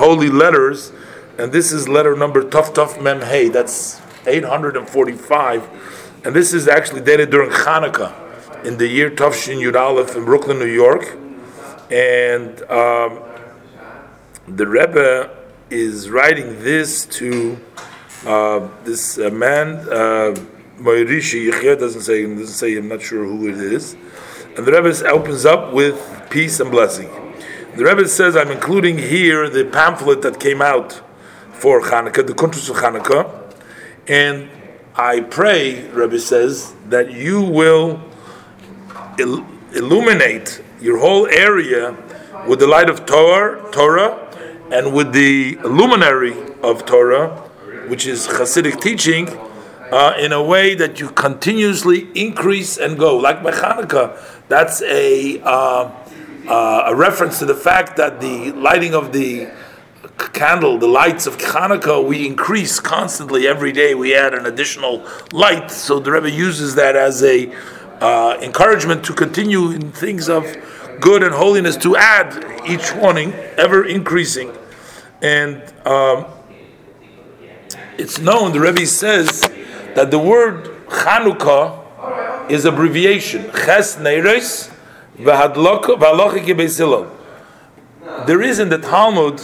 holy letters, and this is letter number Tuf Tuf Mem Hey. That's 845, and this is actually dated during Hanukkah in the year Tuf Shin Yud Aleph in Brooklyn, New York, and um, the Rebbe is writing this to uh, this uh, man. Uh, Moirishi doesn't say doesn't say I'm not sure who it is, and the Rebbe opens up with peace and blessing. The Rebbe says I'm including here the pamphlet that came out for Hanukkah, the Kuntrus of Hanukkah, and I pray, Rebbe says, that you will il- illuminate your whole area with the light of Torah, Torah, and with the luminary of Torah, which is Hasidic teaching, uh, in a way that you continuously increase and go. Like by Hanukkah, that's a uh, uh, a reference to the fact that the lighting of the candle, the lights of Hanukkah, we increase constantly every day. We add an additional light, so the Rebbe uses that as a uh, encouragement to continue in things of good and holiness to add each morning, ever increasing. And um, it's known, the Rebbe says, that the word Chanukah is abbreviation. Ches Neiros There is in the Talmud,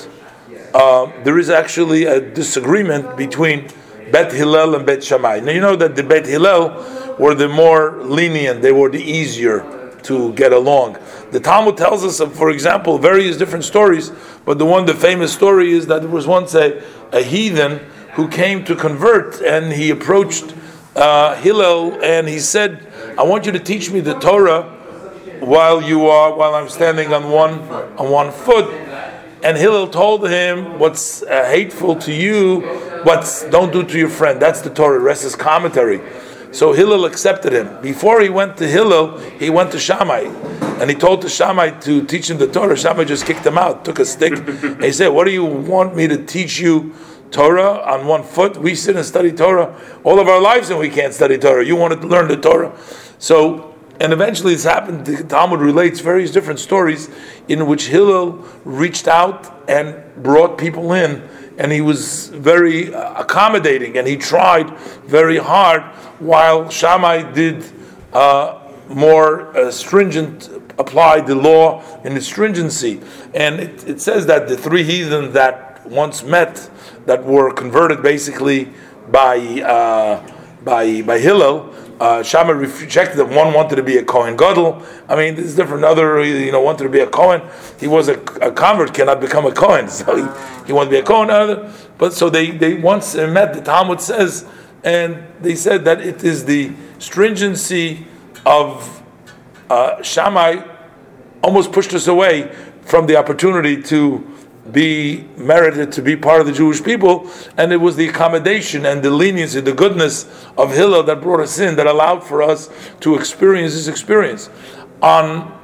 uh, there is actually a disagreement between Bet Hillel and Bet Shammai. Now you know that the Bet Hillel were the more lenient, they were the easier to get along. The Talmud tells us of, for example, various different stories, but the one, the famous story is that there was once a, a heathen who came to convert and he approached uh, Hillel and he said, I want you to teach me the Torah while you are, while I'm standing on one, on one foot. And Hillel told him, "What's uh, hateful to you, what's don't do to your friend." That's the Torah. Rest is commentary. So Hillel accepted him. Before he went to Hillel, he went to Shammai, and he told to Shammai to teach him the Torah. Shammai just kicked him out, took a stick, and he said, "What do you want me to teach you?" Torah on one foot. We sit and study Torah all of our lives, and we can't study Torah. You want to learn the Torah, so and eventually this happened. The Talmud relates various different stories in which Hillel reached out and brought people in, and he was very accommodating, and he tried very hard, while Shammai did uh, more uh, stringent, applied the law in its stringency. And it, it says that the three heathen that once met, that were converted basically by uh, by by Hillel uh, rejected them. One wanted to be a Kohen Gadol. I mean, this is different. Another, you know, wanted to be a Kohen. He was a, a convert, cannot become a Kohen. So he, he wanted to be a Kohen. Other, but so they, they once met, the Talmud says, and they said that it is the stringency of uh, Shammai almost pushed us away from the opportunity to be merited to be part of the Jewish people, and it was the accommodation and the leniency, the goodness of Hillel that brought us in, that allowed for us to experience this experience. On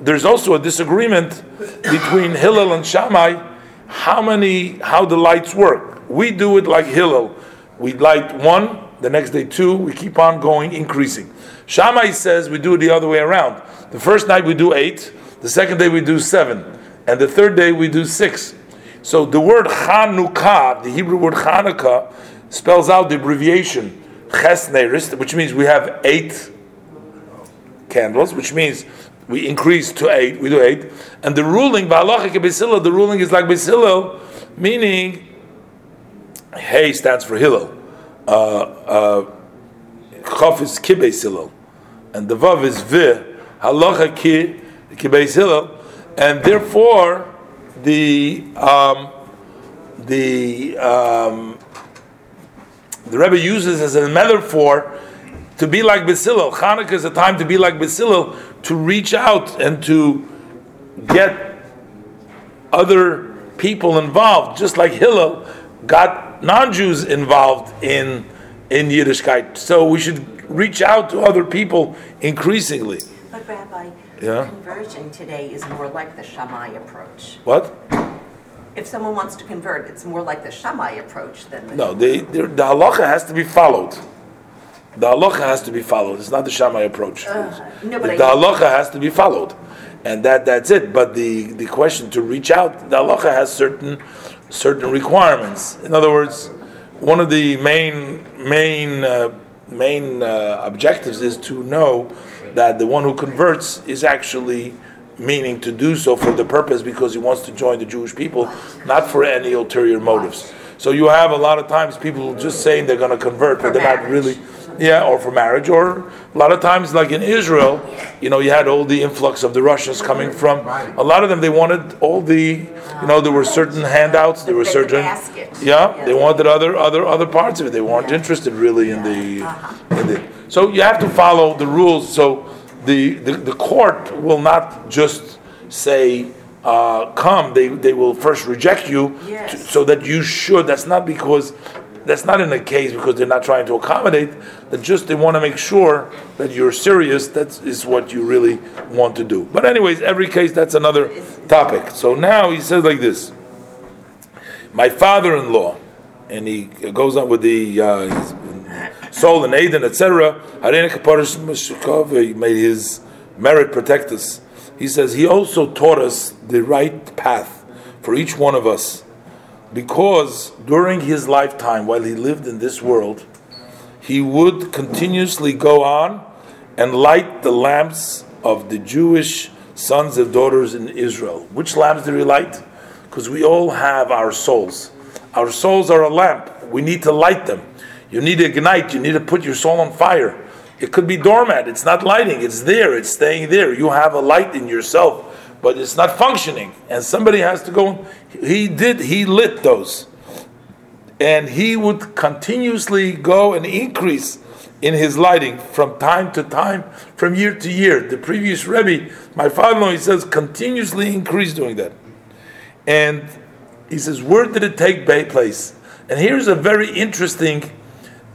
there's also a disagreement between Hillel and Shammai, how many, how the lights work. We do it like Hillel. We light one, the next day two, we keep on going, increasing. Shammai says we do it the other way around. The first night we do eight, the second day we do seven and the third day we do six. So the word Chanukah, the Hebrew word Chanukah, spells out the abbreviation Ches which means we have eight candles, which means we increase to eight, we do eight. And the ruling, Kibeis Hillel, the ruling is like Beis Hillel, meaning Hey stands for Hillel. Uh, uh, Chof is Kibeis And the Vav is Vi. Halacha Ki, Kibeis Hillel and therefore the um, the um, the Rebbe uses as a metaphor to be like Beis Hillel. Hanukkah is a time to be like Beis Hillel, to reach out and to get other people involved, just like Hillel got non-Jews involved in in Yiddishkeit. So we should reach out to other people increasingly. But Rabbi, Yeah. conversion today is more like the Shammai approach. What? If someone wants to convert, it's more like the Shammai approach than the. No, the, the, the halacha has to be followed. The halacha has to be followed. It's not the Shammai approach. No, but the I- halacha has to be followed. and that that's it. But the, the question to reach out, the halacha has certain certain requirements. In other words, one of the main main uh, main uh, objectives is to know that the one who converts is actually meaning to do so for the purpose because he wants to join the Jewish people, not for any ulterior motives. So you have a lot of times people just saying they're going to convert, but they're not really yeah, or for marriage, or a lot of times, like in Israel, you know, you had all the influx of the Russians coming from. A lot of them, they wanted all the, you know, there were certain handouts, there were certain, yeah, they wanted other other other parts of it. They weren't interested really in the, in the. So you have to follow the rules. So the the, the court will not just say. Uh, come, they, they will first reject you Yes. to- so that you should. That's not because that's not in a case because they're not trying to accommodate. That just they want to make sure that you're serious. That is what you really want to do. But anyways, every case that's another topic. So now he says like this: My father-in-law, and he goes on with the uh, soul and Eden, etc. He made his merit protect us. He says he also taught us the right path for each one of us because during his lifetime, while he lived in this world, he would continuously go on and light the lamps of the Jewish sons and daughters in Israel. Which lamps did he light? Because we all have our souls. Our souls are a lamp. We need to light them. You need to ignite. You need to put your soul on fire. It could be dormant. It's not lighting. It's there. It's staying there. You have a light in yourself but it's not functioning, and somebody has to go. He did. He lit those, and he would continuously go and increase in his lighting from time to time, from year to year. The previous Rebbe, my father-in-law, he says, continuously increased doing that, and he says, where did it take place? And here's a very interesting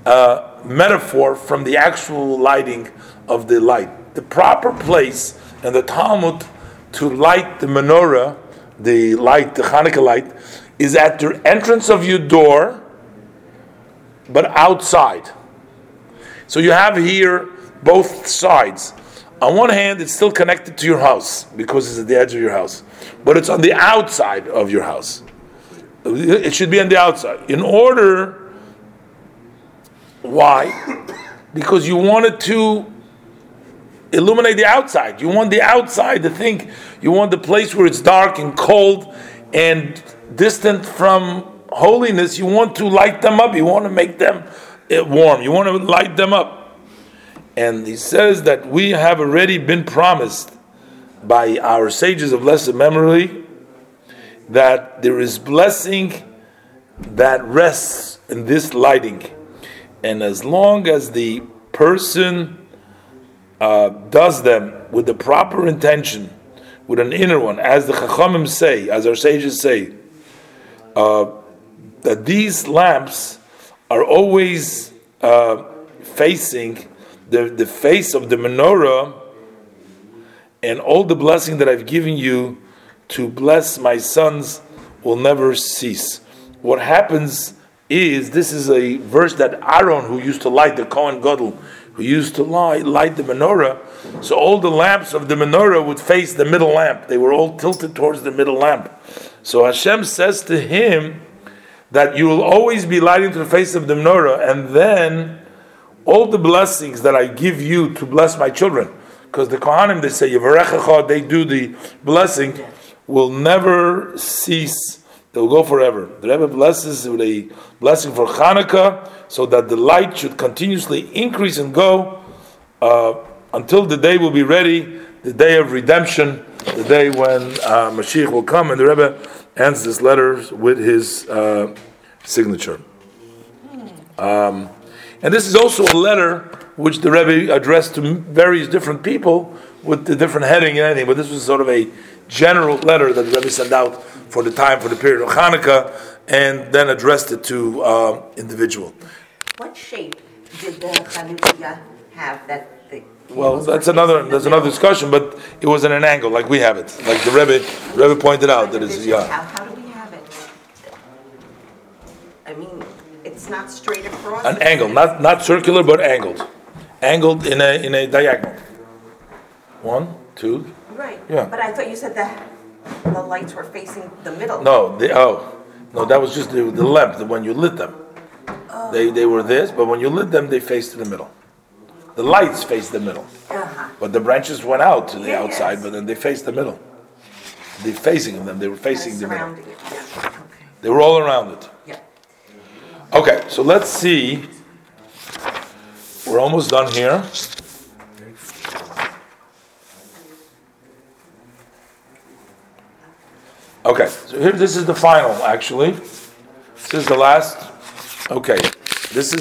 uh, metaphor from the actual lighting of the light. The proper place in the Talmud to light the menorah, the light, the Hanukkah light, is at the entrance of your door, but outside. So you have here both sides. On one hand, it's still connected to your house because it's at the edge of your house, but it's on the outside of your house. It should be on the outside. In order, why? Because you wanted to illuminate the outside. You want the outside to think. You want the place where it's dark and cold and distant from holiness. You want to light them up. You want to make them eh, warm. You want to light them up. And he says that we have already been promised by our sages of blessed memory that there is blessing that rests in this lighting. And as long as the person uh, does them with the proper intention, with an inner one, as the Chachamim say, as our sages say, uh, that these lamps are always uh, facing the, the face of the menorah and all the blessing that I've given you to bless my sons will never cease. What happens is this is a verse that Aaron, who used to light the Kohen Gadol, who used to light, light the menorah, so all the lamps of the menorah would face the middle lamp. They were all tilted towards the middle lamp. So Hashem says to him that you will always be lighting to the face of the menorah, and then all the blessings that I give you to bless my children, because the Kohanim they say they do the blessing, will never cease. They'll go forever. The Rebbe blesses with a blessing for Hanukkah, so that the light should continuously increase and go uh, until the day will be ready, the day of redemption, the day when uh, Mashiach will come. And the Rebbe ends this letter with his uh, signature. Um, and this is also a letter which the Rebbe addressed to various different people with the different heading and anything. But this was sort of a general letter that the Rebbe sent out for the time, for the period of Hanukkah, and then addressed it to uh, individual. What shape did the Chanukia have that? Well, that's another that's another discussion, but it was in an angle like we have it, like the Rebbe Rebbe pointed out that it's How, yeah. how do we have it? I mean, it's not straight across. an angle, not not circular but angled, angled in a in a diagonal. One, two, Right. Yeah. But I thought you said that the lights were facing the middle. No, the, oh, no, that was just the, the lamp, the when you lit them. They, they were this, but when you lit them, they faced the middle. The lights faced the middle. Uh-huh. But the branches went out to the Yeah, outside, yes. but then they faced the middle. They facing them, they were facing the middle. Surrounding it, yeah, okay, They were all around it. yeah. Okay, so let's see. We're almost done here. Okay, here, this is the final, actually. This is the last, okay, this is